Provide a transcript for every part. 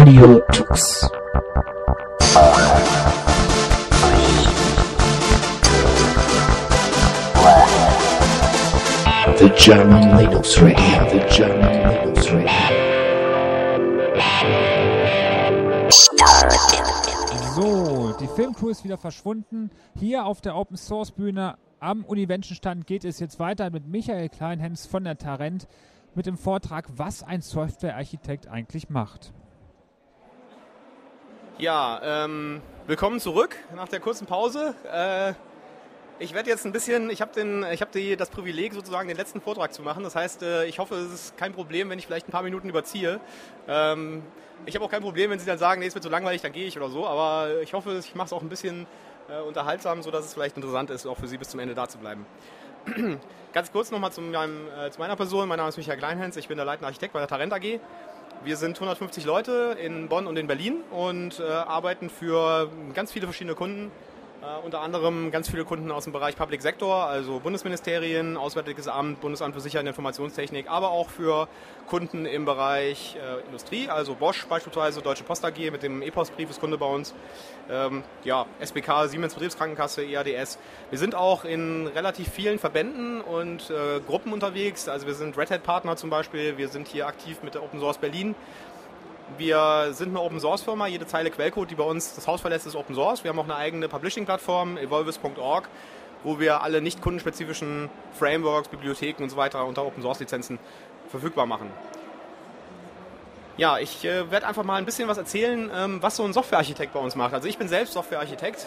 Radio Tux. The German Linux Radio, the German Linux Radio. So, die Filmcrew ist wieder verschwunden. Hier auf der Open Source Bühne am Univention-Stand geht es jetzt weiter mit Michael Kleinhens von der Tarent mit dem Vortrag, was ein Softwarearchitekt eigentlich macht. Ja, ähm, willkommen zurück nach der kurzen Pause. Äh, ich werde jetzt ein bisschen, ich habe hab das Privileg sozusagen den letzten Vortrag zu machen. Das heißt, äh, ich hoffe, es ist kein Problem, wenn ich vielleicht ein paar Minuten überziehe. Ähm, ich habe auch kein Problem, wenn Sie dann sagen, nee, es wird so langweilig, dann gehe ich oder so. Aber ich hoffe, ich mache es auch ein bisschen äh, unterhaltsam, sodass es vielleicht interessant ist, auch für Sie bis zum Ende da zu bleiben. Ganz kurz nochmal zu, äh, zu meiner Person. Mein Name ist Michael Kleinhens, ich bin der leitende Architekt bei der Tarent AG. Wir sind 150 Leute in Bonn und in Berlin und äh, arbeiten für ganz viele verschiedene Kunden Uh, unter anderem ganz viele Kunden aus dem Bereich Public Sector, also Bundesministerien, Auswärtiges Amt, Bundesamt für Sicherheit und Informationstechnik, aber auch für Kunden im Bereich äh, Industrie, also Bosch beispielsweise, Deutsche Post AG mit dem E-Postbrief ist Kunde bei uns, ähm, ja, SBK, Siemens Betriebskrankenkasse, EADS. Wir sind auch in relativ vielen Verbänden und äh, Gruppen unterwegs, also wir sind Red Hat Partner zum Beispiel, wir sind hier aktiv mit der Open Source Berlin wir sind eine Open Source Firma. Jede Zeile Quellcode, die bei uns das Haus verlässt, ist Open Source. Wir haben auch eine eigene Publishing-Plattform, evolvis.org, wo wir alle nicht kundenspezifischen Frameworks, Bibliotheken und so weiter unter Open Source Lizenzen verfügbar machen. Ja, ich äh, werde einfach mal ein bisschen was erzählen, ähm, was so ein Softwarearchitekt bei uns macht. Also ich bin selbst Softwarearchitekt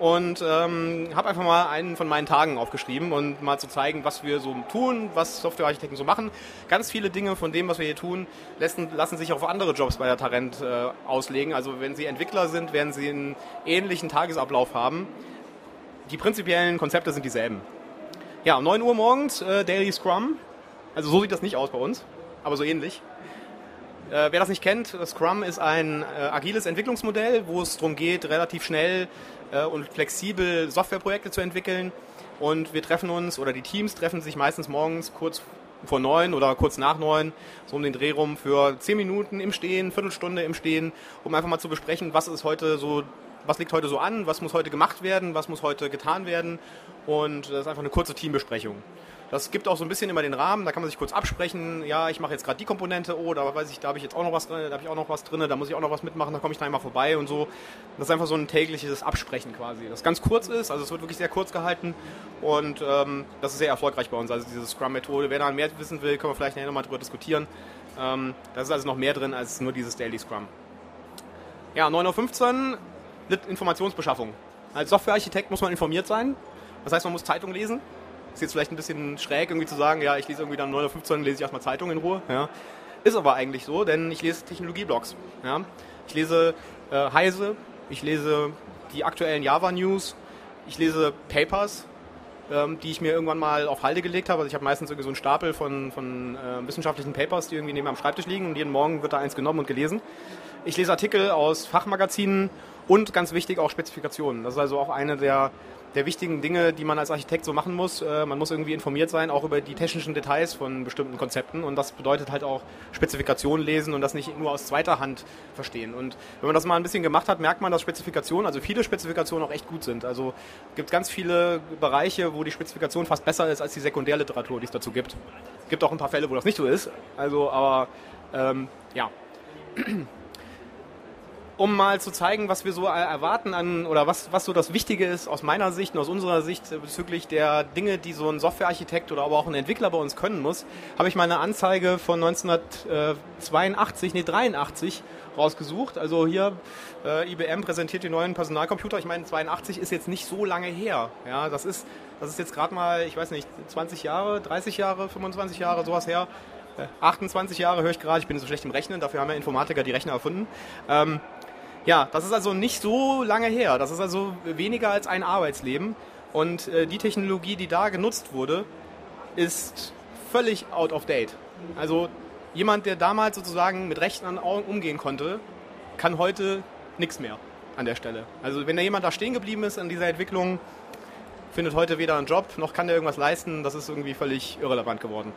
und ähm, habe einfach mal einen von meinen Tagen aufgeschrieben und mal zu zeigen, was wir so tun, was Softwarearchitekten so machen. Ganz viele Dinge von dem, was wir hier tun, lassen, lassen sich auch auf andere Jobs bei der Tarent äh, auslegen. Also wenn Sie Entwickler sind, werden Sie einen ähnlichen Tagesablauf haben. Die prinzipiellen Konzepte sind dieselben. Ja, um 9 Uhr morgens äh, Daily Scrum. Also so sieht das nicht aus bei uns, aber so ähnlich. Äh, wer das nicht kennt, Scrum ist ein äh, agiles Entwicklungsmodell, wo es darum geht, relativ schnell und flexibel Softwareprojekte zu entwickeln. Und wir treffen uns, oder die Teams treffen sich meistens morgens kurz vor neun oder kurz nach neun, so um den Dreh rum, für zehn Minuten im Stehen, Viertelstunde im Stehen, um einfach mal zu besprechen, was ist heute so, was liegt heute so an, was muss heute gemacht werden, was muss heute getan werden. Und das ist einfach eine kurze Teambesprechung. Das gibt auch so ein bisschen immer den Rahmen, da kann man sich kurz absprechen, ja, ich mache jetzt gerade die Komponente, oh, da weiß ich, da habe ich jetzt auch noch was drin, da habe ich auch noch was drin, da muss ich auch noch was mitmachen, da komme ich da einmal vorbei und so. Das ist einfach so ein tägliches Absprechen quasi, das ganz kurz ist, also es wird wirklich sehr kurz gehalten und ähm, das ist sehr erfolgreich bei uns, also diese Scrum-Methode. Wer da mehr wissen will, können wir vielleicht nachher nochmal drüber diskutieren. Ähm, da ist also noch mehr drin als nur dieses Daily Scrum. Ja, 9.15 Uhr, Informationsbeschaffung. Als Softwarearchitekt muss man informiert sein. Das heißt, man muss Zeitung lesen. Ist jetzt vielleicht ein bisschen schräg, irgendwie zu sagen, ja, ich lese irgendwie dann 9.15 Uhr, lese ich erstmal Zeitung in Ruhe. Ja. Ist aber eigentlich so, denn ich lese Technologieblogs. Ja. Ich lese äh, Heise, ich lese die aktuellen Java-News, ich lese Papers, ähm, die ich mir irgendwann mal auf Halde gelegt habe. Also ich habe meistens irgendwie so einen Stapel von, von äh, wissenschaftlichen Papers, die irgendwie neben am Schreibtisch liegen und jeden Morgen wird da eins genommen und gelesen. Ich lese Artikel aus Fachmagazinen und ganz wichtig auch Spezifikationen. Das ist also auch eine der der wichtigen Dinge, die man als Architekt so machen muss. Äh, man muss irgendwie informiert sein, auch über die technischen Details von bestimmten Konzepten. Und das bedeutet halt auch Spezifikationen lesen und das nicht nur aus zweiter Hand verstehen. Und wenn man das mal ein bisschen gemacht hat, merkt man, dass Spezifikationen, also viele Spezifikationen auch echt gut sind. Also es gibt ganz viele Bereiche, wo die Spezifikation fast besser ist als die Sekundärliteratur, die es dazu gibt. Es gibt auch ein paar Fälle, wo das nicht so ist. Also, aber ähm, ja um mal zu zeigen, was wir so erwarten an oder was, was so das Wichtige ist aus meiner Sicht und aus unserer Sicht bezüglich der Dinge, die so ein Softwarearchitekt oder aber auch ein Entwickler bei uns können muss, habe ich mal eine Anzeige von 1982, nee 83 rausgesucht. Also hier äh, IBM präsentiert die neuen Personalcomputer. Ich meine, 82 ist jetzt nicht so lange her. Ja, das ist, das ist jetzt gerade mal, ich weiß nicht, 20 Jahre, 30 Jahre, 25 Jahre, sowas her. 28 äh, Jahre höre ich gerade, ich bin so schlecht im Rechnen, dafür haben ja Informatiker die Rechner erfunden. Ähm, ja, das ist also nicht so lange her. Das ist also weniger als ein Arbeitsleben. Und äh, die Technologie, die da genutzt wurde, ist völlig out of date. Also jemand, der damals sozusagen mit Rechnern umgehen konnte, kann heute nichts mehr an der Stelle. Also wenn da jemand da stehen geblieben ist an dieser Entwicklung, findet heute weder einen Job, noch kann der irgendwas leisten, das ist irgendwie völlig irrelevant geworden.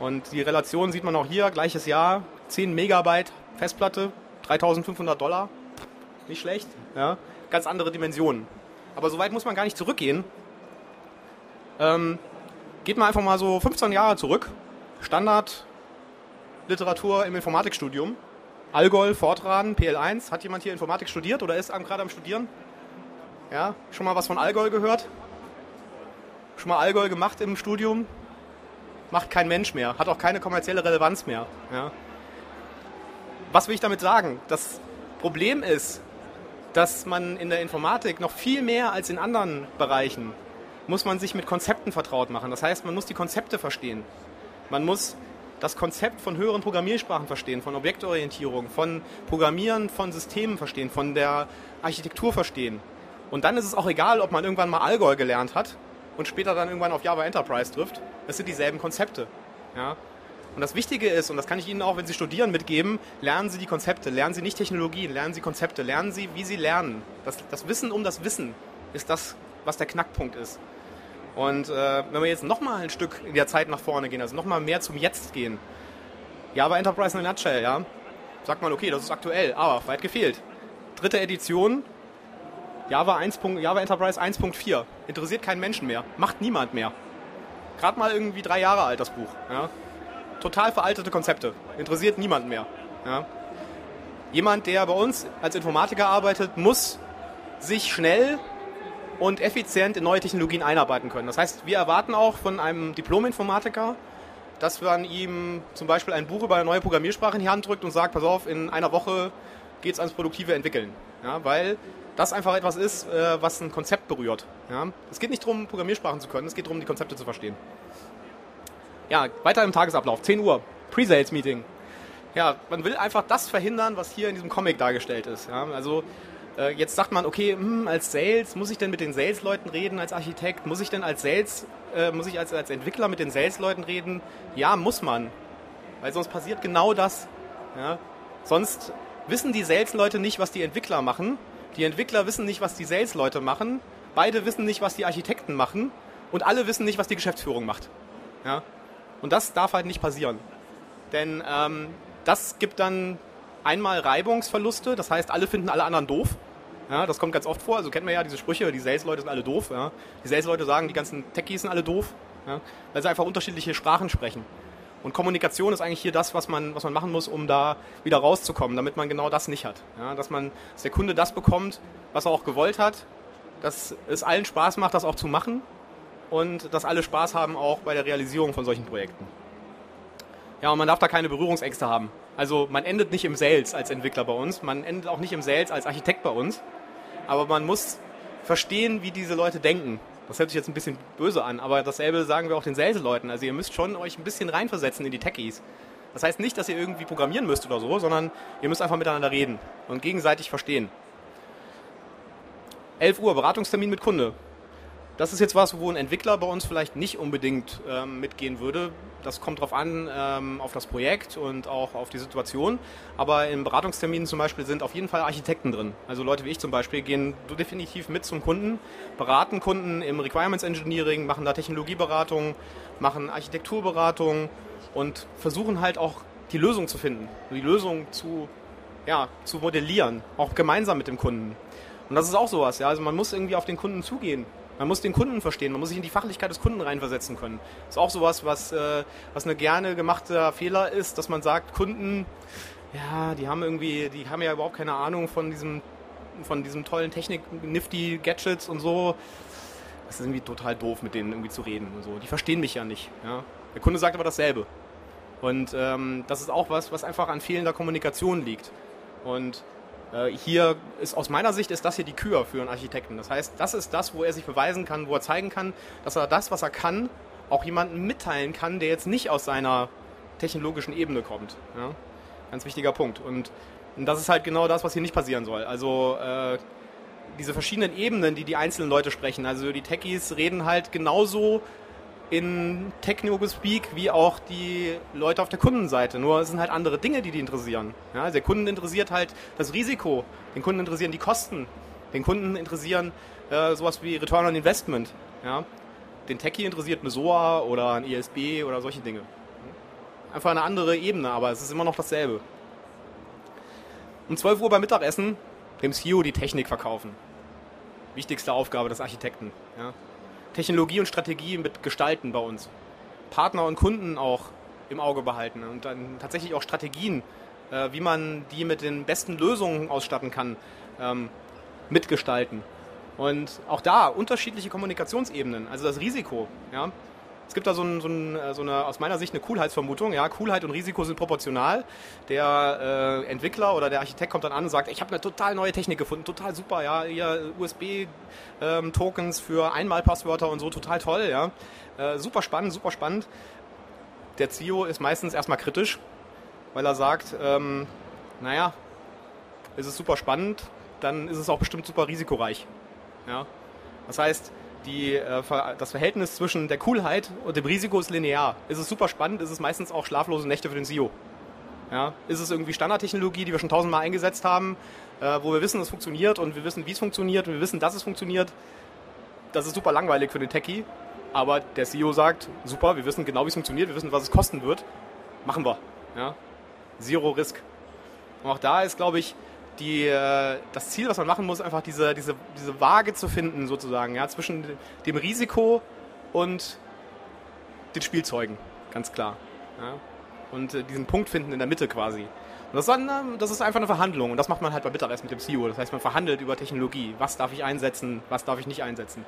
Und die Relation sieht man auch hier, gleiches Jahr, 10 Megabyte Festplatte, 3500 Dollar, nicht schlecht, ja, ganz andere Dimensionen. Aber so weit muss man gar nicht zurückgehen. Ähm, geht mal einfach mal so 15 Jahre zurück. Standardliteratur im Informatikstudium. Allgäu, Fortran, PL1. Hat jemand hier Informatik studiert oder ist gerade am Studieren? Ja, schon mal was von Allgäu gehört? Schon mal Allgäu gemacht im Studium? Macht kein Mensch mehr, hat auch keine kommerzielle Relevanz mehr. Ja. Was will ich damit sagen? Das Problem ist, dass man in der Informatik noch viel mehr als in anderen Bereichen muss man sich mit Konzepten vertraut machen. Das heißt, man muss die Konzepte verstehen. Man muss das Konzept von höheren Programmiersprachen verstehen, von Objektorientierung, von Programmieren von Systemen verstehen, von der Architektur verstehen. Und dann ist es auch egal, ob man irgendwann mal Allgäu gelernt hat und später dann irgendwann auf Java Enterprise trifft. Es sind dieselben Konzepte. Ja? Und das Wichtige ist, und das kann ich Ihnen auch, wenn Sie studieren, mitgeben, lernen Sie die Konzepte, lernen Sie nicht Technologien, lernen Sie Konzepte, lernen Sie, wie Sie lernen. Das, das Wissen um das Wissen ist das, was der Knackpunkt ist. Und äh, wenn wir jetzt nochmal ein Stück in der Zeit nach vorne gehen, also nochmal mehr zum Jetzt gehen, Java Enterprise in a Nutshell, ja, sagt man, okay, das ist aktuell, aber weit gefehlt. Dritte Edition, Java, 1. Java Enterprise 1.4, interessiert keinen Menschen mehr, macht niemand mehr. Gerade mal irgendwie drei Jahre alt, das Buch. Ja. Total veraltete Konzepte, interessiert niemand mehr. Ja. Jemand, der bei uns als Informatiker arbeitet, muss sich schnell und effizient in neue Technologien einarbeiten können. Das heißt, wir erwarten auch von einem Diplom-Informatiker, dass man ihm zum Beispiel ein Buch über eine neue Programmiersprache in die Hand drückt und sagt, pass auf, in einer Woche geht es ans produktive Entwickeln. Ja, weil das einfach etwas ist, äh, was ein Konzept berührt. Ja. Es geht nicht darum, Programmiersprachen zu können, es geht darum, die Konzepte zu verstehen. Ja, weiter im Tagesablauf, 10 Uhr, Pre-Sales-Meeting. Ja, man will einfach das verhindern, was hier in diesem Comic dargestellt ist. Ja. Also äh, jetzt sagt man, okay, hm, als Sales, muss ich denn mit den Sales-Leuten reden als Architekt? Muss ich denn als Sales, äh, muss ich als, als Entwickler mit den Sales-Leuten reden? Ja, muss man. Weil sonst passiert genau das. Ja? Sonst wissen die Sales-Leute nicht, was die Entwickler machen. Die Entwickler wissen nicht, was die Sales-Leute machen. Beide wissen nicht, was die Architekten machen. Und alle wissen nicht, was die Geschäftsführung macht. Ja? Und das darf halt nicht passieren. Denn ähm, das gibt dann einmal Reibungsverluste, das heißt, alle finden alle anderen doof. Ja, das kommt ganz oft vor. Also kennt man ja diese Sprüche, die Sales-Leute sind alle doof. Ja. Die Sales-Leute sagen, die ganzen Techies sind alle doof, ja, weil sie einfach unterschiedliche Sprachen sprechen. Und Kommunikation ist eigentlich hier das, was man, was man machen muss, um da wieder rauszukommen, damit man genau das nicht hat. Ja, dass, man, dass der Kunde das bekommt, was er auch gewollt hat, dass es allen Spaß macht, das auch zu machen und dass alle Spaß haben auch bei der Realisierung von solchen Projekten. Ja, und man darf da keine Berührungsängste haben. Also man endet nicht im Sales als Entwickler bei uns, man endet auch nicht im Sales als Architekt bei uns, aber man muss verstehen, wie diese Leute denken. Das hört sich jetzt ein bisschen böse an, aber dasselbe sagen wir auch den Sales-Leuten. Also ihr müsst schon euch ein bisschen reinversetzen in die Techies. Das heißt nicht, dass ihr irgendwie programmieren müsst oder so, sondern ihr müsst einfach miteinander reden und gegenseitig verstehen. 11 Uhr, Beratungstermin mit Kunde. Das ist jetzt was, wo ein Entwickler bei uns vielleicht nicht unbedingt ähm, mitgehen würde. Das kommt darauf an, ähm, auf das Projekt und auch auf die Situation. Aber in Beratungsterminen zum Beispiel sind auf jeden Fall Architekten drin. Also Leute wie ich zum Beispiel gehen definitiv mit zum Kunden, beraten Kunden im Requirements Engineering, machen da Technologieberatung, machen Architekturberatung und versuchen halt auch die Lösung zu finden, die Lösung zu, ja, zu modellieren, auch gemeinsam mit dem Kunden. Und das ist auch sowas, ja. Also man muss irgendwie auf den Kunden zugehen man muss den Kunden verstehen, man muss sich in die Fachlichkeit des Kunden reinversetzen können. Das ist auch sowas, was, äh, was eine gerne gemachter Fehler ist, dass man sagt, Kunden, ja, die haben irgendwie, die haben ja überhaupt keine Ahnung von diesem, von diesem tollen Technik, nifty Gadgets und so. Das ist irgendwie total doof, mit denen irgendwie zu reden und so. Die verstehen mich ja nicht. Ja? Der Kunde sagt aber dasselbe. Und ähm, das ist auch was, was einfach an fehlender Kommunikation liegt. Und hier ist aus meiner Sicht ist das hier die Kür für einen Architekten. Das heißt, das ist das, wo er sich beweisen kann, wo er zeigen kann, dass er das, was er kann, auch jemandem mitteilen kann, der jetzt nicht aus seiner technologischen Ebene kommt. Ja? Ganz wichtiger Punkt. Und, und, das ist halt genau das, was hier nicht passieren soll. Also äh, diese verschiedenen Ebenen, die die einzelnen Leute sprechen. Also die Techies reden halt genauso in Techno-Speak wie auch die Leute auf der Kundenseite. Nur es sind halt andere Dinge, die die interessieren. Ja, also der Kunden interessiert halt das Risiko, den Kunden interessieren die Kosten, den Kunden interessieren äh, sowas wie Return on Investment. Ja. Den Techie interessiert eine SOA oder ein ESB oder solche Dinge. Einfach eine andere Ebene, aber es ist immer noch dasselbe. Um 12 Uhr beim Mittagessen dem CEO die Technik verkaufen. Wichtigste Aufgabe des Architekten. Ja. Technologie und Strategie mit gestalten bei uns. Partner und Kunden auch im Auge behalten und dann tatsächlich auch Strategien, äh, wie man die mit den besten Lösungen ausstatten kann, ähm, mitgestalten. Und auch da unterschiedliche Kommunikationsebenen, also das Risiko. Ja. Es gibt da so, ein, so, ein, äh, so, eine, aus meiner Sicht, eine Coolheitsvermutung. Ja, Coolheit und Risiko sind proportional. Der äh, Entwickler oder der Architekt kommt dann an und sagt, ich habe eine total neue Technik gefunden, total super, ja, hier USB-Tokens ähm, für Einmalpasswörter und so, total toll, ja. Äh, super spannend, super spannend. Der CEO ist meistens erstmal kritisch, weil er sagt, ähm, naja, es ist super spannend, dann ist es auch bestimmt super risikoreich. Ja. Das heißt, die, äh, das Verhältnis zwischen der Coolheit und dem Risiko ist linear. Ist es super spannend, ist es meistens auch schlaflose Nächte für den CEO. Ja? Ist es irgendwie Standardtechnologie, die wir schon tausendmal eingesetzt haben, äh, wo wir wissen, es funktioniert und wir wissen, wie es funktioniert und wir wissen, dass es funktioniert. Das ist super langweilig für den Techie, aber der CEO sagt, super, wir wissen genau, wie es funktioniert, wir wissen, was es kosten wird, machen wir. Ja? Zero Risk. Und auch da ist, glaube ich, die, äh, das Ziel, was man machen muss, einfach diese, diese, diese Waage zu finden, sozusagen, ja, zwischen dem Risiko und den Spielzeugen, ganz klar. Ja. Und äh, diesen Punkt finden in der Mitte quasi. Und das ist, dann, ähm, das ist einfach eine Verhandlung und das macht man halt beim Mittagessen mit dem CEO. Das heißt, man verhandelt über Technologie. Was darf ich einsetzen, was darf ich nicht einsetzen?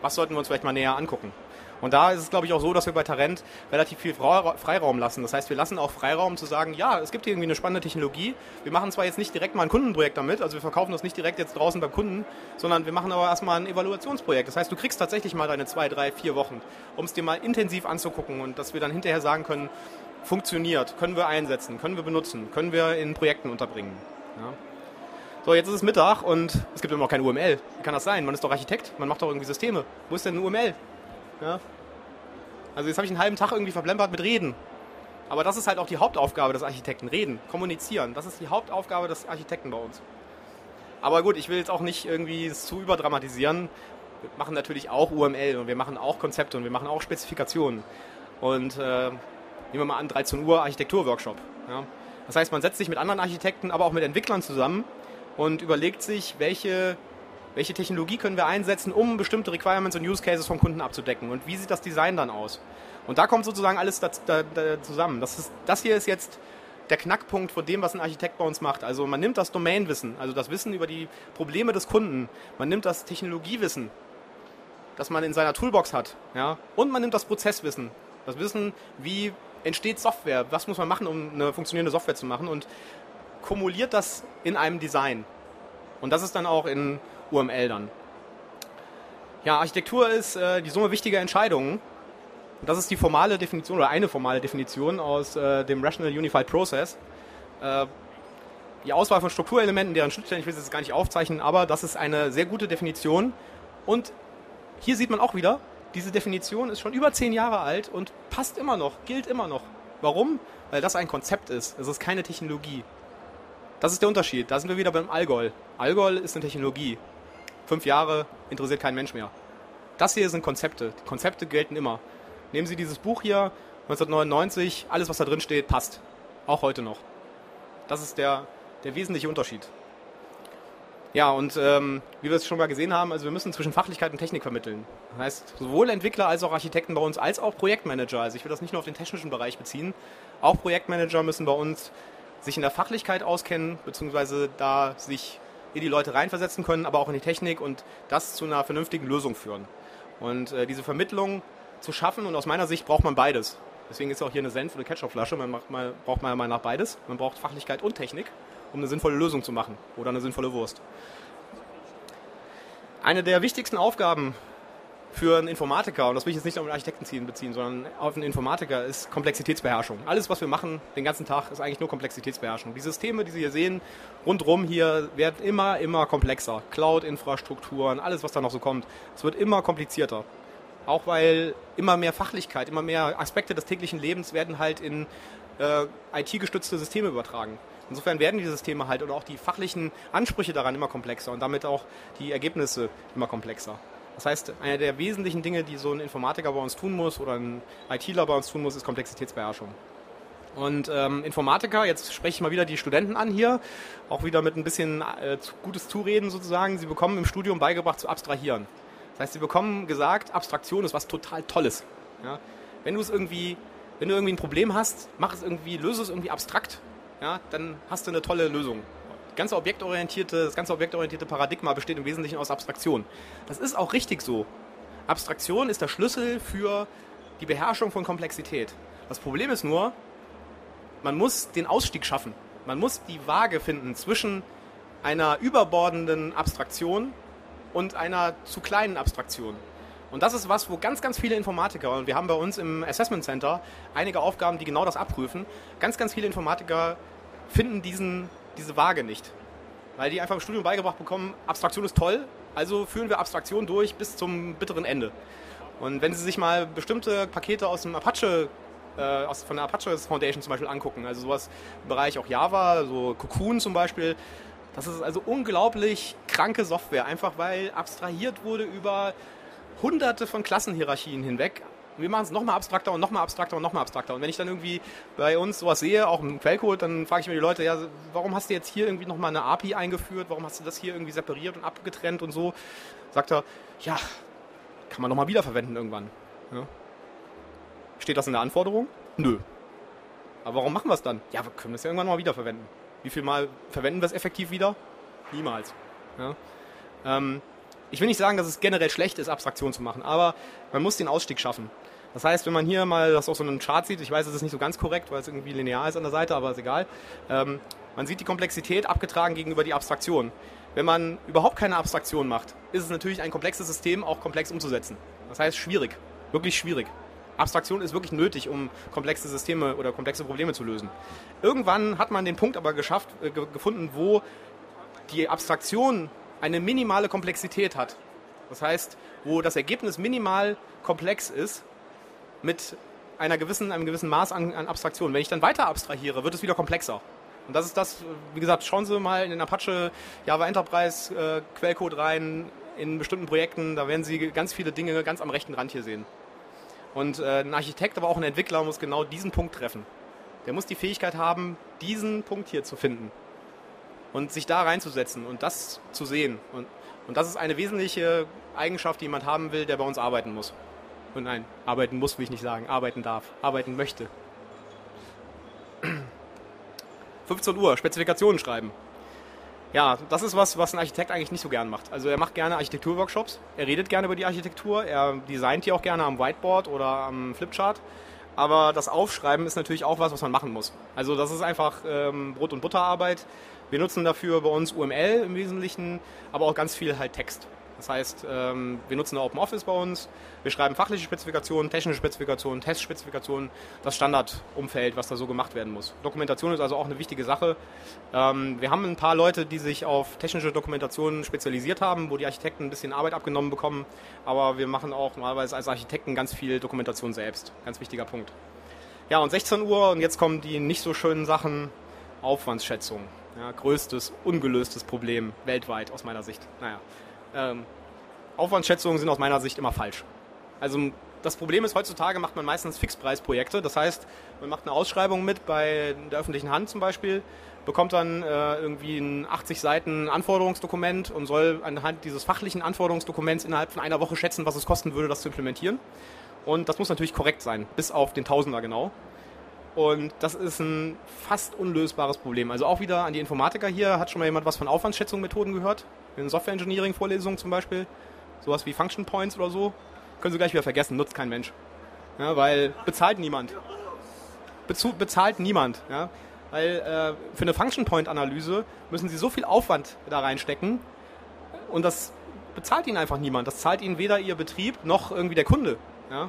Was sollten wir uns vielleicht mal näher angucken? Und da ist es, glaube ich, auch so, dass wir bei Tarent relativ viel Freiraum lassen. Das heißt, wir lassen auch Freiraum zu sagen, ja, es gibt hier irgendwie eine spannende Technologie. Wir machen zwar jetzt nicht direkt mal ein Kundenprojekt damit, also wir verkaufen das nicht direkt jetzt draußen beim Kunden, sondern wir machen aber erstmal ein Evaluationsprojekt. Das heißt, du kriegst tatsächlich mal deine zwei, drei, vier Wochen, um es dir mal intensiv anzugucken und dass wir dann hinterher sagen können, funktioniert, können wir einsetzen, können wir benutzen, können wir in Projekten unterbringen. Ja. So, jetzt ist es Mittag und es gibt immer noch kein UML. Wie kann das sein? Man ist doch Architekt, man macht doch irgendwie Systeme. Wo ist denn ein UML? Ja? Also jetzt habe ich einen halben Tag irgendwie verblempert mit Reden. Aber das ist halt auch die Hauptaufgabe des Architekten. Reden, kommunizieren. Das ist die Hauptaufgabe des Architekten bei uns. Aber gut, ich will jetzt auch nicht irgendwie zu überdramatisieren. Wir machen natürlich auch UML und wir machen auch Konzepte und wir machen auch Spezifikationen. Und äh, nehmen wir mal an, 13 Uhr Architekturworkshop. Ja. Das heißt, man setzt sich mit anderen Architekten, aber auch mit Entwicklern zusammen und überlegt sich, welche welche Technologie können wir einsetzen, um bestimmte Requirements und Use Cases vom Kunden abzudecken und wie sieht das Design dann aus. Und da kommt sozusagen alles da, da, da zusammen. Das, ist, das hier ist jetzt der Knackpunkt von dem, was ein Architekt bei uns macht. Also man nimmt das Domainwissen, also das Wissen über die Probleme des Kunden, man nimmt das Technologiewissen, das man in seiner Toolbox hat, ja, und man nimmt das Prozesswissen, das Wissen, wie entsteht Software, was muss man machen, um eine funktionierende Software zu machen und kumuliert das in einem Design. Und das ist dann auch in UML dann. Ja, Architektur ist äh, die Summe wichtiger Entscheidungen. Das ist die formale Definition oder eine formale Definition aus äh, dem Rational Unified Process. Äh, die Auswahl von Strukturelementen, deren Schnittstellen, ich will es jetzt gar nicht aufzeichnen, aber das ist eine sehr gute Definition. Und hier sieht man auch wieder, diese Definition ist schon über zehn Jahre alt und passt immer noch, gilt immer noch. Warum? Weil das ein Konzept ist. Es ist keine Technologie. Das ist der Unterschied. Da sind wir wieder beim Algol. Algol ist eine Technologie fünf Jahre interessiert kein Mensch mehr. Das hier sind Konzepte. Die Konzepte gelten immer. Nehmen Sie dieses Buch hier, 1999, alles, was da drin steht, passt. Auch heute noch. Das ist der, der wesentliche Unterschied. Ja, und ähm, wie wir es schon mal gesehen haben, also wir müssen zwischen Fachlichkeit und Technik vermitteln. Das heißt, sowohl Entwickler als auch Architekten bei uns, als auch Projektmanager, also ich will das nicht nur auf den technischen Bereich beziehen, auch Projektmanager müssen bei uns sich in der Fachlichkeit auskennen, beziehungsweise da sich in die Leute reinversetzen können, aber auch in die Technik und das zu einer vernünftigen Lösung führen. Und äh, diese Vermittlung zu schaffen und aus meiner Sicht braucht man beides. Deswegen ist auch hier eine Senf- oder Ketchup-Flasche. Man macht mal, braucht mal nach beides. Man braucht Fachlichkeit und Technik, um eine sinnvolle Lösung zu machen oder eine sinnvolle Wurst. Eine der wichtigsten Aufgaben für einen Informatiker, und das will ich jetzt nicht auf den Architekten beziehen, sondern auf einen Informatiker, ist Komplexitätsbeherrschung. Alles, was wir machen den ganzen Tag, ist eigentlich nur Komplexitätsbeherrschung. Die Systeme, die Sie hier sehen, rundherum hier, werden immer, immer komplexer. Cloud-Infrastrukturen, alles, was da noch so kommt, es wird immer komplizierter. Auch weil immer mehr Fachlichkeit, immer mehr Aspekte des täglichen Lebens werden halt in äh, IT-gestützte Systeme übertragen. Insofern werden die Systeme halt oder auch die fachlichen Ansprüche daran immer komplexer und damit auch die Ergebnisse immer komplexer. Das heißt, eine der wesentlichen Dinge, die so ein Informatiker bei uns tun muss oder ein ITler bei uns tun muss, ist Komplexitätsbeherrschung. Und ähm, Informatiker, jetzt spreche ich mal wieder die Studenten an hier, auch wieder mit ein bisschen äh, gutes Zureden sozusagen. Sie bekommen im Studium beigebracht zu abstrahieren. Das heißt, sie bekommen gesagt, Abstraktion ist was total Tolles. Ja? Wenn du es irgendwie, wenn du irgendwie ein Problem hast, mach es irgendwie, löse es irgendwie abstrakt, ja, dann hast du eine tolle Lösung. Ganze objektorientierte, das ganze objektorientierte Paradigma besteht im Wesentlichen aus Abstraktion. Das ist auch richtig so. Abstraktion ist der Schlüssel für die Beherrschung von Komplexität. Das Problem ist nur, man muss den Ausstieg schaffen. Man muss die Waage finden zwischen einer überbordenden Abstraktion und einer zu kleinen Abstraktion. Und das ist was, wo ganz, ganz viele Informatiker, und wir haben bei uns im Assessment Center einige Aufgaben, die genau das abprüfen, ganz, ganz viele Informatiker finden diesen, diese Waage nicht. Weil die einfach im Studium beigebracht bekommen, Abstraktion ist toll, also führen wir Abstraktion durch bis zum bitteren Ende. Und wenn Sie sich mal bestimmte Pakete aus dem Apache äh, aus, von der Apache Foundation zum Beispiel angucken, also sowas im Bereich auch Java, so Cocoon zum Beispiel, das ist also unglaublich kranke Software, einfach weil abstrahiert wurde über hunderte von Klassenhierarchien hinweg. Wir machen es nochmal abstrakter und nochmal abstrakter und nochmal abstrakter. Und wenn ich dann irgendwie bei uns sowas sehe, auch im Quellcode, dann frage ich mir die Leute, ja, warum hast du jetzt hier irgendwie nochmal eine API eingeführt? Warum hast du das hier irgendwie separiert und abgetrennt und so? Sagt er, ja, kann man nochmal wiederverwenden irgendwann. Ja. Steht das in der Anforderung? Nö. Aber warum machen wir es dann? Ja, wir können das ja irgendwann mal wiederverwenden. Wie viel Mal verwenden wir es effektiv wieder? Niemals. Ja. Ähm, ich will nicht sagen, dass es generell schlecht ist, Abstraktion zu machen, aber man muss den Ausstieg schaffen. Das heißt, wenn man hier mal das auf so einem Chart sieht, ich weiß, es ist nicht so ganz korrekt, weil es irgendwie linear ist an der Seite, aber ist egal. Ähm, man sieht die Komplexität abgetragen gegenüber die Abstraktion. Wenn man überhaupt keine Abstraktion macht, ist es natürlich ein komplexes System auch komplex umzusetzen. Das heißt, schwierig. Wirklich schwierig. Abstraktion ist wirklich nötig, um komplexe Systeme oder komplexe Probleme zu lösen. Irgendwann hat man den Punkt aber geschafft, äh, gefunden, wo die Abstraktion eine minimale Komplexität hat. Das heißt, wo das Ergebnis minimal komplex ist mit einer gewissen, einem gewissen Maß an, an Abstraktion. Wenn ich dann weiter abstrahiere, wird es wieder komplexer. Und das ist das, wie gesagt, schauen Sie mal in den Apache Java Enterprise äh, Quellcode rein, in bestimmten Projekten, da werden Sie ganz viele Dinge ganz am rechten Rand hier sehen. Und äh, ein Architekt, aber auch ein Entwickler muss genau diesen Punkt treffen. Der muss die Fähigkeit haben, diesen Punkt hier zu finden und sich da reinzusetzen und das zu sehen. Und, und das ist eine wesentliche Eigenschaft, die jemand haben will, der bei uns arbeiten muss. Und nein, arbeiten muss, will ich nicht sagen, arbeiten darf, arbeiten möchte. 15 Uhr, Spezifikationen schreiben. Ja, das ist was, was ein Architekt eigentlich nicht so gern macht. Also er macht gerne Architekturworkshops, er redet gerne über die Architektur, er designt die auch gerne am Whiteboard oder am Flipchart. Aber das Aufschreiben ist natürlich auch was, was man machen muss. Also das ist einfach ähm, Brot- und Butterarbeit. Wir nutzen dafür bei uns UML im Wesentlichen, aber auch ganz viel halt Text. Das heißt, ähm, wir nutzen OpenOffice bei uns, wir schreiben fachliche Spezifikationen, technische Spezifikationen, Testspezifikationen, das Standardumfeld, was da so gemacht werden muss. Dokumentation ist also auch eine wichtige Sache. Ähm, wir haben ein paar Leute, die sich auf technische Dokumentationen spezialisiert haben, wo die Architekten ein bisschen Arbeit abgenommen bekommen, aber wir machen auch normalerweise als Architekten ganz viel Dokumentation selbst. Ganz wichtiger Punkt. Ja, und 16 Uhr und jetzt kommen die nicht so schönen Sachen. Aufwandsschätzung. Ja, größtes, ungelöstes Problem weltweit aus meiner Sicht. Naja. Ähm, Aufwandsschätzungen sind aus meiner Sicht immer falsch. Also das Problem ist, heutzutage macht man meistens Fixpreisprojekte. Das heißt, man macht eine Ausschreibung mit bei der öffentlichen Hand zum Beispiel, bekommt dann äh, irgendwie ein 80 Seiten Anforderungsdokument und soll anhand dieses fachlichen Anforderungsdokuments innerhalb von einer Woche schätzen, was es kosten würde, das zu implementieren. Und das muss natürlich korrekt sein, bis auf den Tausender genau. Und das ist ein fast unlösbares Problem. Also auch wieder an die Informatiker hier. Hat schon mal jemand was von Aufwandsschätzungsmethoden gehört? In Software Engineering Vorlesungen zum Beispiel. Sowas wie Function Points oder so. Können Sie gleich wieder vergessen, nutzt kein Mensch. Ja, weil bezahlt niemand. Bezu bezahlt niemand. Ja? Weil äh, für eine Function Point Analyse müssen Sie so viel Aufwand da reinstecken und das bezahlt Ihnen einfach niemand. Das zahlt Ihnen weder Ihr Betrieb noch irgendwie der Kunde. Ja?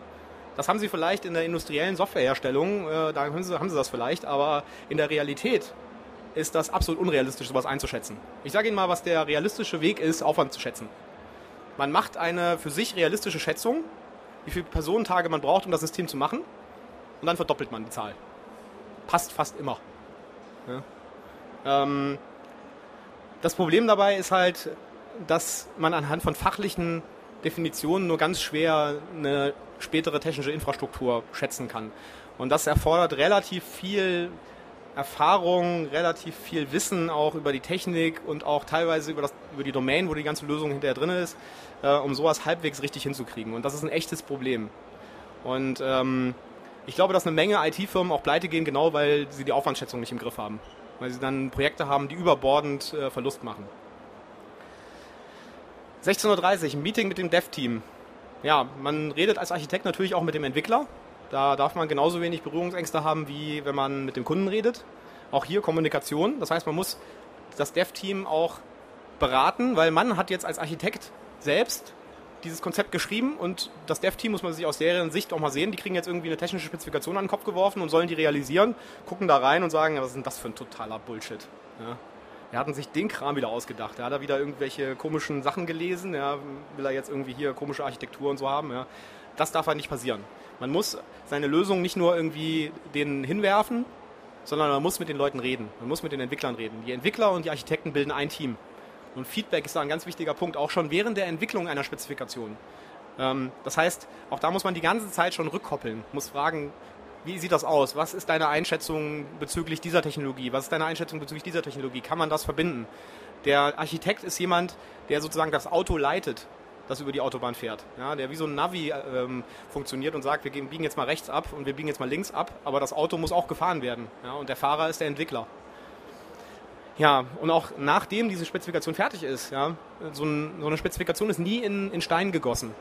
Das haben Sie vielleicht in der industriellen Softwareherstellung, äh, da haben Sie, haben Sie das vielleicht, aber in der Realität ist das absolut unrealistisch, sowas einzuschätzen. Ich sage Ihnen mal, was der realistische Weg ist, Aufwand zu schätzen. Man macht eine für sich realistische Schätzung, wie viele Personentage man braucht, um das System zu machen, und dann verdoppelt man die Zahl. Passt fast immer. Ja. Ähm, das Problem dabei ist halt, dass man anhand von fachlichen Definition nur ganz schwer eine spätere technische Infrastruktur schätzen kann. Und das erfordert relativ viel Erfahrung, relativ viel Wissen auch über die Technik und auch teilweise über, das, über die Domain, wo die ganze Lösung hinterher drin ist, äh, um sowas halbwegs richtig hinzukriegen. Und das ist ein echtes Problem. Und ähm, ich glaube, dass eine Menge IT-Firmen auch pleite gehen, genau weil sie die Aufwandschätzung nicht im Griff haben. Weil sie dann Projekte haben, die überbordend äh, Verlust machen. 16.30 Uhr, ein Meeting mit dem Dev-Team. Ja, man redet als Architekt natürlich auch mit dem Entwickler. Da darf man genauso wenig Berührungsängste haben, wie wenn man mit dem Kunden redet. Auch hier Kommunikation. Das heißt, man muss das Dev-Team auch beraten, weil man hat jetzt als Architekt selbst dieses Konzept geschrieben und das Dev-Team muss man sich aus deren Sicht auch mal sehen. Die kriegen jetzt irgendwie eine technische Spezifikation an den Kopf geworfen und sollen die realisieren, gucken da rein und sagen, was ist denn das für ein totaler Bullshit. Ja. Er hat sich den Kram wieder ausgedacht. Er hat da wieder irgendwelche komischen Sachen gelesen. Ja, will er jetzt irgendwie hier komische Architektur und so haben. Ja. Das darf halt nicht passieren. Man muss seine Lösung nicht nur irgendwie denen hinwerfen, sondern man muss mit den Leuten reden. Man muss mit den Entwicklern reden. Die Entwickler und die Architekten bilden ein Team. Und Feedback ist da ein ganz wichtiger Punkt, auch schon während der Entwicklung einer Spezifikation. Ähm, das heißt, auch da muss man die ganze Zeit schon rückkoppeln, muss fragen, wie sieht das aus? Was ist deine Einschätzung bezüglich dieser Technologie? Was ist deine Einschätzung bezüglich dieser Technologie? Kann man das verbinden? Der Architekt ist jemand, der sozusagen das Auto leitet, das über die Autobahn fährt. Ja, der wie so ein Navi ähm, funktioniert und sagt, wir biegen jetzt mal rechts ab und wir biegen jetzt mal links ab, aber das Auto muss auch gefahren werden. Ja, und der Fahrer ist der Entwickler. Ja, und auch nachdem diese Spezifikation fertig ist, ja, so, ein, so eine Spezifikation ist nie in, in Stein gegossen.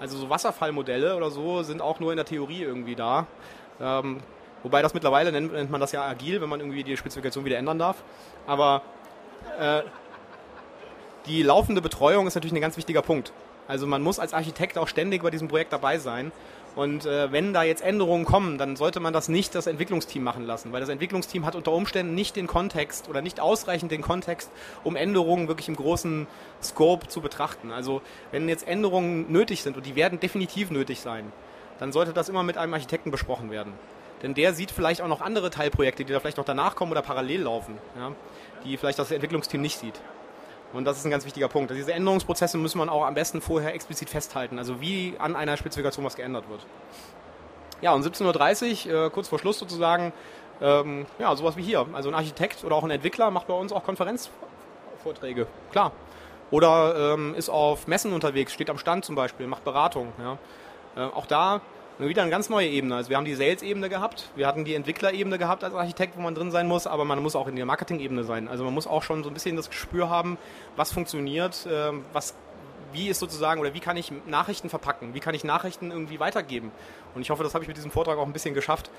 Also so Wasserfallmodelle oder so sind auch nur in der Theorie irgendwie da. Ähm, wobei das mittlerweile nennt, nennt, man das ja agil, wenn man irgendwie die Spezifikation wieder ändern darf. Aber äh, die laufende Betreuung ist natürlich ein ganz wichtiger Punkt. Also man muss als Architekt auch ständig bei diesem Projekt dabei sein und äh, wenn da jetzt Änderungen kommen, dann sollte man das nicht das Entwicklungsteam machen lassen, weil das Entwicklungsteam hat unter Umständen nicht den Kontext oder nicht ausreichend den Kontext, um Änderungen wirklich im großen Scope zu betrachten. Also wenn jetzt Änderungen nötig sind und die werden definitiv nötig sein, dann sollte das immer mit einem Architekten besprochen werden. Denn der sieht vielleicht auch noch andere Teilprojekte, die da vielleicht noch danach kommen oder parallel laufen, ja, die vielleicht das Entwicklungsteam nicht sieht. Und das ist ein ganz wichtiger Punkt. Also diese Änderungsprozesse muss man auch am besten vorher explizit festhalten, also wie an einer Spezifikation was geändert wird. Ja, und 17.30 Uhr, äh, kurz vor Schluss sozusagen, ähm, ja, sowas wie hier. Also ein Architekt oder auch ein Entwickler macht bei uns auch Konferenzvorträge, klar. Oder ähm, ist auf Messen unterwegs, steht am Stand zum Beispiel, macht Beratung. Ja. Äh, auch da wieder eine ganz neue Ebene. Also wir haben die Sales-Ebene gehabt, wir hatten die Entwicklerebene gehabt als Architekt, wo man drin sein muss, aber man muss auch in der Marketing-Ebene sein. Also man muss auch schon so ein bisschen das Gespür haben, was funktioniert, ähm, was wie ist sozusagen oder wie kann ich Nachrichten verpacken, wie kann ich Nachrichten irgendwie weitergeben. Und ich hoffe, das habe ich mit diesem Vortrag auch ein bisschen geschafft,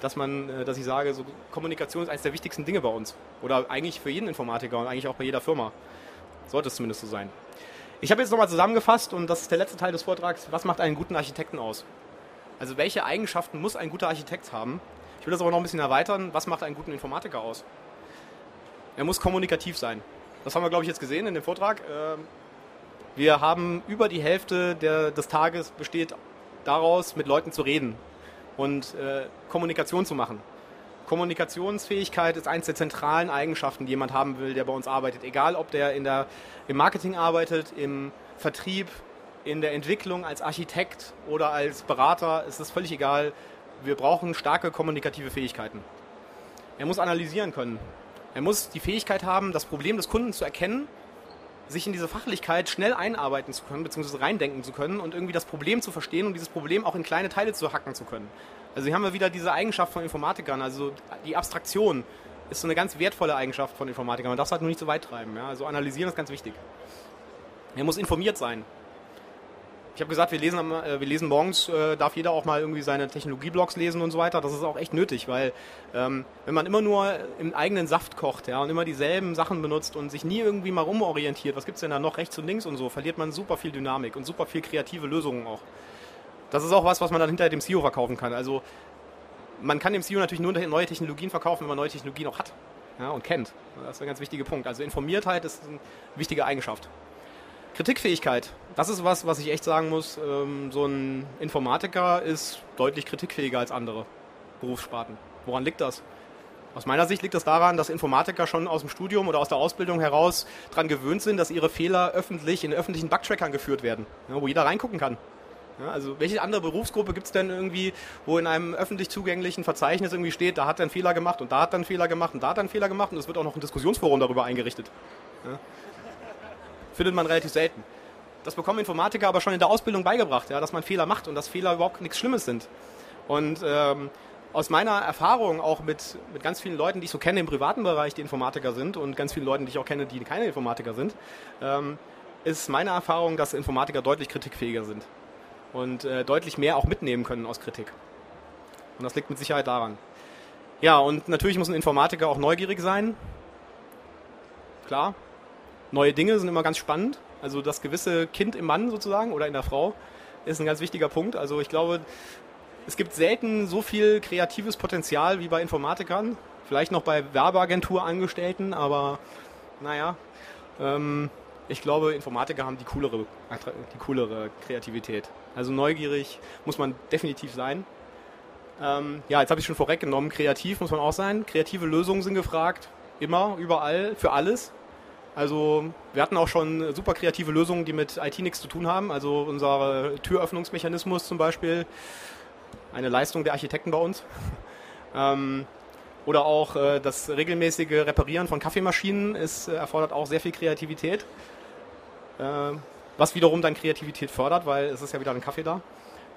dass man, äh, dass ich sage, so Kommunikation ist eines der wichtigsten Dinge bei uns oder eigentlich für jeden Informatiker und eigentlich auch bei jeder Firma. Sollte es zumindest so sein. Ich habe jetzt nochmal zusammengefasst und das ist der letzte Teil des Vortrags. Was macht einen guten Architekten aus? Also welche Eigenschaften muss ein guter Architekt haben? Ich will das aber noch ein bisschen erweitern. Was macht einen guten Informatiker aus? Er muss kommunikativ sein. Das haben wir, glaube ich, jetzt gesehen in dem Vortrag. Ähm, wir haben über die Hälfte der, des Tages besteht daraus, mit Leuten zu reden und äh, Kommunikation zu machen. Kommunikationsfähigkeit ist eines der zentralen Eigenschaften, die jemand haben will, der bei uns arbeitet. Egal, ob der, in der im Marketing arbeitet, im Vertrieb, in der Entwicklung als Architekt oder als Berater, ist es völlig egal. Wir brauchen starke kommunikative Fähigkeiten. Er muss analysieren können. Er muss die Fähigkeit haben, das Problem des Kunden zu erkennen, sich in diese Fachlichkeit schnell einarbeiten zu können, beziehungsweise reindenken zu können und irgendwie das Problem zu verstehen und dieses Problem auch in kleine Teile zu hacken zu können. Also hier haben wir wieder diese Eigenschaft von Informatikern, also die Abstraktion ist so eine ganz wertvolle Eigenschaft von Informatikern. Man darf es halt nur nicht so weit treiben. Ja? Also analysieren ist ganz wichtig. Er muss informiert sein. Ich habe gesagt, wir lesen, äh, wir lesen morgens, äh, darf jeder auch mal irgendwie seine Technologieblogs lesen und so weiter. Das ist auch echt nötig, weil ähm, wenn man immer nur im eigenen Saft kocht ja, und immer dieselben Sachen benutzt und sich nie irgendwie mal rumorientiert, was gibt es denn da noch rechts und links und so, verliert man super viel Dynamik und super viel kreative Lösungen auch. Das ist auch was, was man dann hinter dem CEO verkaufen kann. Also man kann dem CEO natürlich nur neue Technologien verkaufen, wenn man neue Technologien auch hat ja, und kennt. Das ist ein ganz wichtiger Punkt. Also Informiertheit ist eine wichtige Eigenschaft. Kritikfähigkeit. Das ist was, was ich echt sagen muss. Ähm, so ein Informatiker ist deutlich kritikfähiger als andere Berufssparten. Woran liegt das? Aus meiner Sicht liegt das daran, dass Informatiker schon aus dem Studium oder aus der Ausbildung heraus daran gewöhnt sind, dass ihre Fehler öffentlich in öffentlichen Bugtrackern geführt werden, wo jeder reingucken kann. Ja, also welche andere Berufsgruppe gibt es denn irgendwie, wo in einem öffentlich zugänglichen Verzeichnis irgendwie steht, da hat er einen Fehler gemacht und da hat er einen Fehler gemacht und da hat er einen Fehler gemacht und es wird auch noch ein Diskussionsforum darüber eingerichtet. Ja. Findet man relativ selten. Das bekommen Informatiker aber schon in der Ausbildung beigebracht, ja, dass man Fehler macht und dass Fehler überhaupt nichts Schlimmes sind. Und ähm, aus meiner Erfahrung auch mit, mit ganz vielen Leuten, die ich so kenne im privaten Bereich, die Informatiker sind und ganz vielen Leuten, die ich auch kenne, die keine Informatiker sind, ähm, ist meine Erfahrung, dass Informatiker deutlich kritikfähiger sind und äh, deutlich mehr auch mitnehmen können aus Kritik. Und das liegt mit Sicherheit daran. Ja, und natürlich muss ein Informatiker auch neugierig sein. Klar. Neue Dinge sind immer ganz spannend. Also das gewisse Kind im Mann sozusagen oder in der Frau ist ein ganz wichtiger Punkt. Also ich glaube, es gibt selten so viel kreatives Potenzial wie bei Informatikern. Vielleicht noch bei Werbeagenturangestellten, aber naja. Ähm, ich glaube, Informatiker haben die coolere, die coolere Kreativität. Also neugierig muss man definitiv sein. Ähm, ja, jetzt habe ich schon vorweggenommen, kreativ muss man auch sein. Kreative Lösungen sind gefragt, immer, überall, für alles. Also wir hatten auch schon super kreative Lösungen, die mit IT nichts zu tun haben. Also unser Türöffnungsmechanismus zum Beispiel, eine Leistung der Architekten bei uns. ähm, oder auch äh, das regelmäßige Reparieren von Kaffeemaschinen ist, äh, erfordert auch sehr viel Kreativität. Äh, was wiederum dann Kreativität fördert, weil es ist ja wieder ein Kaffee da.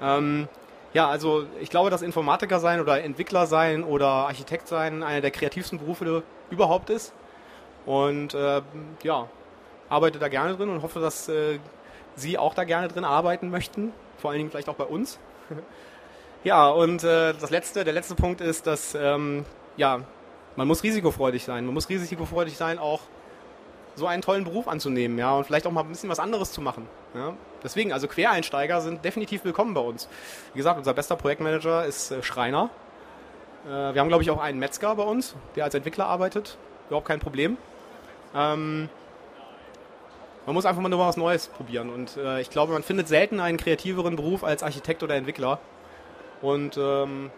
Ähm, ja, also ich glaube, dass Informatiker sein oder Entwickler sein oder Architekt sein einer der kreativsten Berufe überhaupt ist. Und äh, ja, arbeite da gerne drin und hoffe, dass äh, Sie auch da gerne drin arbeiten möchten. Vor allen Dingen vielleicht auch bei uns. ja, und äh, das letzte, der letzte Punkt ist, dass ähm, ja, man muss risikofreudig sein. Man muss risikofreudig sein, auch so einen tollen Beruf anzunehmen, ja, und vielleicht auch mal ein bisschen was anderes zu machen. Ja. Deswegen, also Quereinsteiger sind definitiv willkommen bei uns. Wie gesagt, unser bester Projektmanager ist äh, Schreiner. Äh, wir haben, glaube ich, auch einen Metzger bei uns, der als Entwickler arbeitet. Überhaupt kein Problem. Ähm, man muss einfach mal nur was Neues probieren. Und äh, ich glaube, man findet selten einen kreativeren Beruf als Architekt oder Entwickler. Und ähm,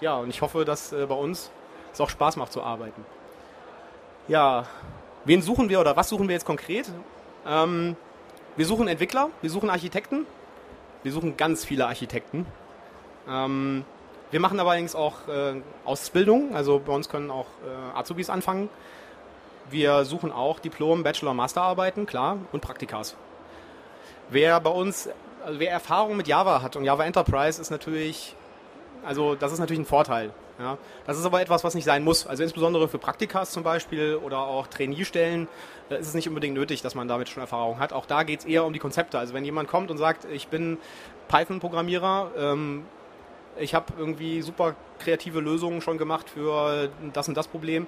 ja, und ich hoffe, dass äh, bei uns es auch Spaß macht zu arbeiten. Ja, Wen suchen wir oder was suchen wir jetzt konkret? Ähm, wir suchen Entwickler, wir suchen Architekten, wir suchen ganz viele Architekten. Ähm, wir machen aber allerdings auch äh, Ausbildung, also bei uns können auch äh, Azubis anfangen. Wir suchen auch Diplom, Bachelor, Masterarbeiten, klar, und Praktikas. Wer bei uns, also wer Erfahrung mit Java hat und Java Enterprise ist natürlich, also das ist natürlich ein Vorteil. Ja, das ist aber etwas, was nicht sein muss. Also insbesondere für Praktikas zum Beispiel oder auch Trainee-Stellen äh, ist es nicht unbedingt nötig, dass man damit schon Erfahrung hat. Auch da geht es eher um die Konzepte. Also wenn jemand kommt und sagt, ich bin Python-Programmierer, ähm, ich habe irgendwie super kreative Lösungen schon gemacht für das und das Problem,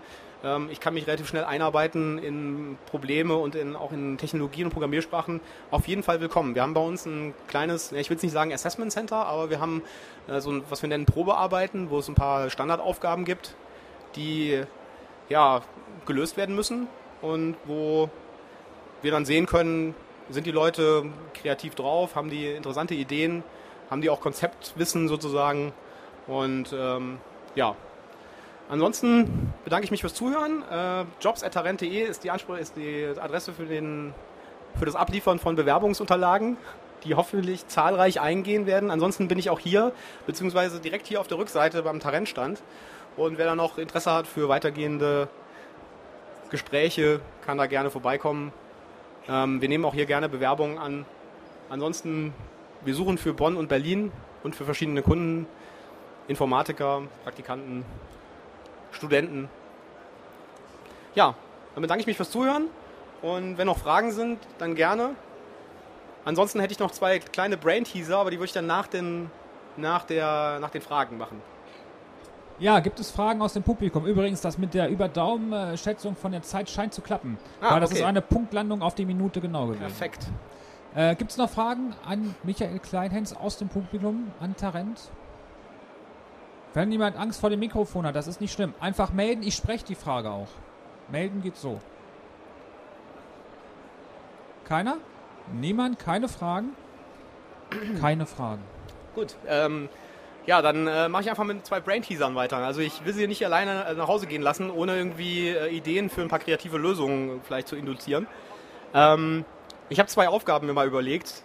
ich kann mich relativ schnell einarbeiten in Probleme und in, auch in Technologien und Programmiersprachen. Auf jeden Fall willkommen. Wir haben bei uns ein kleines, ich will es nicht sagen Assessment Center, aber wir haben äh, so ein, was wir nennen Probearbeiten, wo es ein paar Standardaufgaben gibt, die ja, gelöst werden müssen und wo wir dann sehen können, sind die Leute kreativ drauf, haben die interessante Ideen, haben die auch Konzeptwissen sozusagen und ähm, ja, Ansonsten bedanke ich mich fürs Zuhören. Äh, jobs.tarent.de ist die, ist die Adresse für, den, für das Abliefern von Bewerbungsunterlagen, die hoffentlich zahlreich eingehen werden. Ansonsten bin ich auch hier, beziehungsweise direkt hier auf der Rückseite beim Tarent-Stand. Und wer da noch Interesse hat für weitergehende Gespräche, kann da gerne vorbeikommen. Ähm, wir nehmen auch hier gerne Bewerbungen an. Ansonsten, wir suchen für Bonn und Berlin und für verschiedene Kunden Informatiker, Praktikanten, Studenten. Ja, dann bedanke ich mich fürs Zuhören und wenn noch Fragen sind, dann gerne. Ansonsten hätte ich noch zwei kleine Brain-Teaser, aber die würde ich dann nach den, nach, der, nach den Fragen machen. Ja, gibt es Fragen aus dem Publikum? Übrigens, das mit der Überdaumen-Schätzung von der Zeit scheint zu klappen. Ah, weil das okay. ist eine Punktlandung auf die Minute genau gewesen. Perfekt. Äh, gibt es noch Fragen an Michael Kleinhens aus dem Publikum, an Tarent? Wenn jemand Angst vor dem Mikrofon hat, das ist nicht schlimm. Einfach melden, ich spreche die Frage auch. Melden geht so. Keiner? Niemand? Keine Fragen? Keine Fragen. Gut. Ähm, Ja, dann äh, mache ich einfach mit zwei Brain-Teasern weiter. Also ich will sie nicht alleine äh, nach Hause gehen lassen, ohne irgendwie äh, Ideen für ein paar kreative Lösungen vielleicht zu induzieren. Ähm, ich habe zwei Aufgaben mir mal überlegt,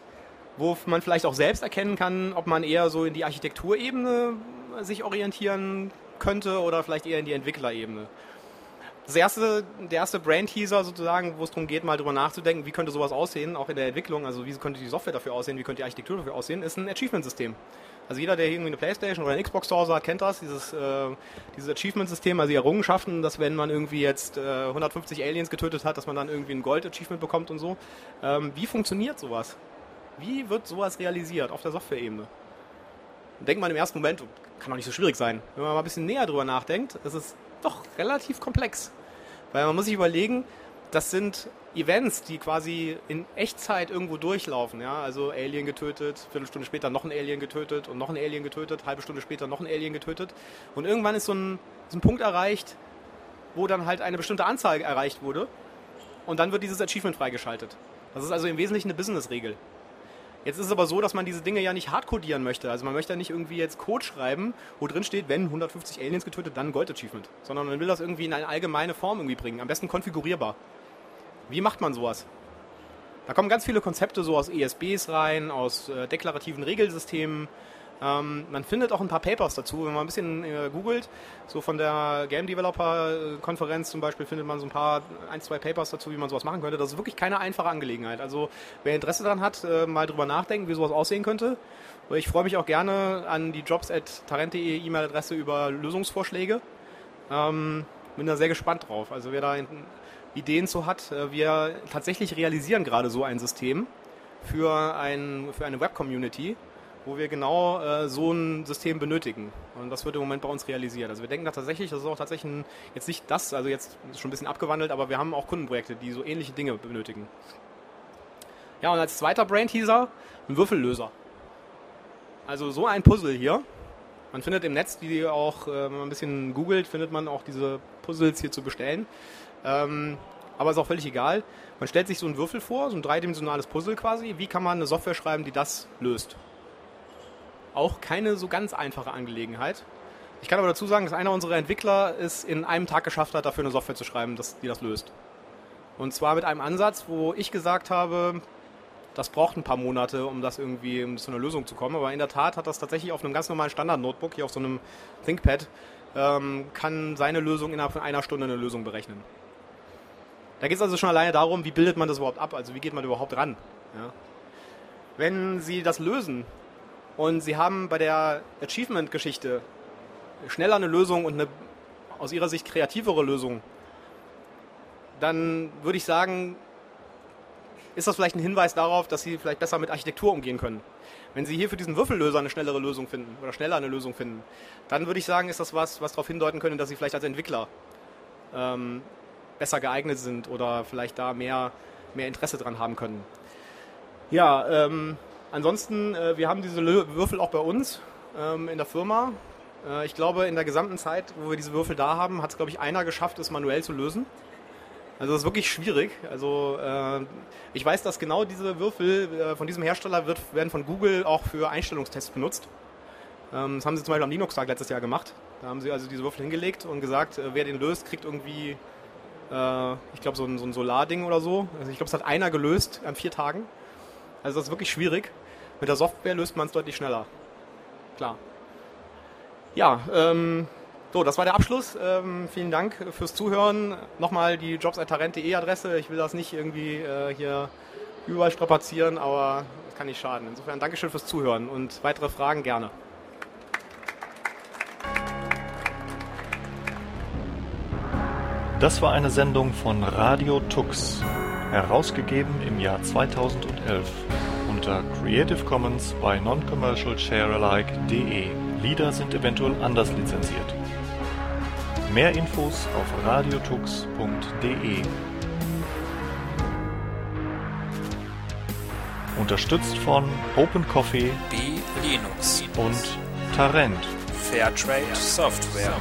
wo man vielleicht auch selbst erkennen kann, ob man eher so in die Architekturebene sich orientieren könnte oder vielleicht eher in die Entwicklerebene. Das erste, der erste Brain-Teaser sozusagen, wo es darum geht, mal drüber nachzudenken, wie könnte sowas aussehen, auch in der Entwicklung, also wie könnte die Software dafür aussehen, wie könnte die Architektur dafür aussehen, ist ein Achievement-System. Also jeder, der irgendwie eine Playstation oder eine Xbox zu Hause hat, kennt das, dieses, äh, dieses Achievement-System, also die Errungenschaften, dass wenn man irgendwie jetzt äh, 150 Aliens getötet hat, dass man dann irgendwie ein Gold-Achievement bekommt und so. Ähm, wie funktioniert sowas? Wie wird sowas realisiert auf der Software-Ebene? Denkt man im ersten Moment, kann doch nicht so schwierig sein. Wenn man mal ein bisschen näher drüber nachdenkt, ist es doch relativ komplex. Weil man muss sich überlegen, das sind Events, die quasi in Echtzeit irgendwo durchlaufen. Ja? Also Alien getötet, Viertelstunde später noch ein Alien getötet und noch ein Alien getötet, halbe Stunde später noch ein Alien getötet. Und irgendwann ist so ein, so ein Punkt erreicht, wo dann halt eine bestimmte Anzahl erreicht wurde. Und dann wird dieses Achievement freigeschaltet. Das ist also im Wesentlichen eine Business-Regel. Jetzt ist es aber so, dass man diese Dinge ja nicht hardcodieren möchte. Also man möchte ja nicht irgendwie jetzt Code schreiben, wo drin steht, wenn 150 Aliens getötet, dann Gold-Achievement. Sondern man will das irgendwie in eine allgemeine Form irgendwie bringen. Am besten konfigurierbar. Wie macht man sowas? Da kommen ganz viele Konzepte so aus ESBs rein, aus äh, deklarativen Regelsystemen. Ähm, man findet auch ein paar Papers dazu, wenn man ein bisschen äh, googelt. So von der Game Developer Konferenz zum Beispiel findet man so ein paar, ein, zwei Papers dazu, wie man sowas machen könnte. Das ist wirklich keine einfache Angelegenheit. Also wer Interesse daran hat, äh, mal drüber nachdenken, wie sowas aussehen könnte. Ich freue mich auch gerne an die jobs at E-Mail-Adresse über Lösungsvorschläge. Ähm, bin da sehr gespannt drauf. Also wer da Ideen zu hat. Äh, wir tatsächlich realisieren gerade so ein System für, ein, für eine Web-Community, wo wir genau äh, so ein System benötigen. Und das wird im Moment bei uns realisiert. Also wir denken da tatsächlich, das ist auch tatsächlich ein, jetzt nicht das, also jetzt ist schon ein bisschen abgewandelt, aber wir haben auch Kundenprojekte, die so ähnliche Dinge benötigen. Ja, und als zweiter Brain-Teaser ein Würfellöser. Also so ein Puzzle hier. Man findet im Netz, die auch, äh, wenn man ein bisschen googelt, findet man auch diese Puzzles hier zu bestellen. Ähm, aber ist auch völlig egal. Man stellt sich so einen Würfel vor, so ein dreidimensionales Puzzle quasi. Wie kann man eine Software schreiben, die das löst? Auch keine so ganz einfache Angelegenheit. Ich kann aber dazu sagen, dass einer unserer Entwickler es in einem Tag geschafft hat, dafür eine Software zu schreiben, die das löst. Und zwar mit einem Ansatz, wo ich gesagt habe, das braucht ein paar Monate, um das irgendwie um zu einer Lösung zu kommen. Aber in der Tat hat das tatsächlich auf einem ganz normalen Standard-Notebook, hier auf so einem ThinkPad, ähm, kann seine Lösung innerhalb von einer Stunde eine Lösung berechnen. Da geht es also schon alleine darum, wie bildet man das überhaupt ab, also wie geht man überhaupt ran. Ja. Wenn Sie das lösen und Sie haben bei der Achievement-Geschichte schneller eine Lösung und eine aus Ihrer Sicht kreativere Lösung, dann würde ich sagen, ist das vielleicht ein Hinweis darauf, dass Sie vielleicht besser mit Architektur umgehen können. Wenn Sie hier für diesen Würfellöser eine schnellere Lösung finden oder schneller eine Lösung finden, dann würde ich sagen, ist das was, was darauf hindeuten könnte, dass Sie vielleicht als Entwickler ähm, besser geeignet sind oder vielleicht da mehr, mehr Interesse dran haben können. Ja, ähm, ansonsten, äh, wir haben diese Würfel auch bei uns ähm, in der Firma. Äh, ich glaube, in der gesamten Zeit, wo wir diese Würfel da haben, hat es, glaube ich, einer geschafft, es manuell zu lösen. Also das ist wirklich schwierig. Also äh, ich weiß, dass genau diese Würfel von diesem Hersteller wird, werden von Google auch für Einstellungstests benutzt. Ähm, das haben sie zum Beispiel am Linux-Tag letztes Jahr gemacht. Da haben sie also diese Würfel hingelegt und gesagt, wer den löst, kriegt irgendwie ich glaube, so ein, so ein Solarding oder so. Also ich glaube, es hat einer gelöst an vier Tagen. Also das ist wirklich schwierig. Mit der Software löst man es deutlich schneller. Klar. Ja, ähm, so, das war der Abschluss. Ähm, vielen Dank fürs Zuhören. Nochmal die jobs.tarent.de Adresse. Ich will das nicht irgendwie äh, hier überall strapazieren, aber das kann nicht schaden. Insofern Dankeschön fürs Zuhören und weitere Fragen gerne. Das war eine Sendung von Radio Tux, herausgegeben im Jahr 2011 unter Creative Commons bei Non-Commercial Sharealike.de. Lieder sind eventuell anders lizenziert. Mehr Infos auf radiotux.de. Unterstützt von Open Coffee B Linux und Tarent. Fairtrade Software.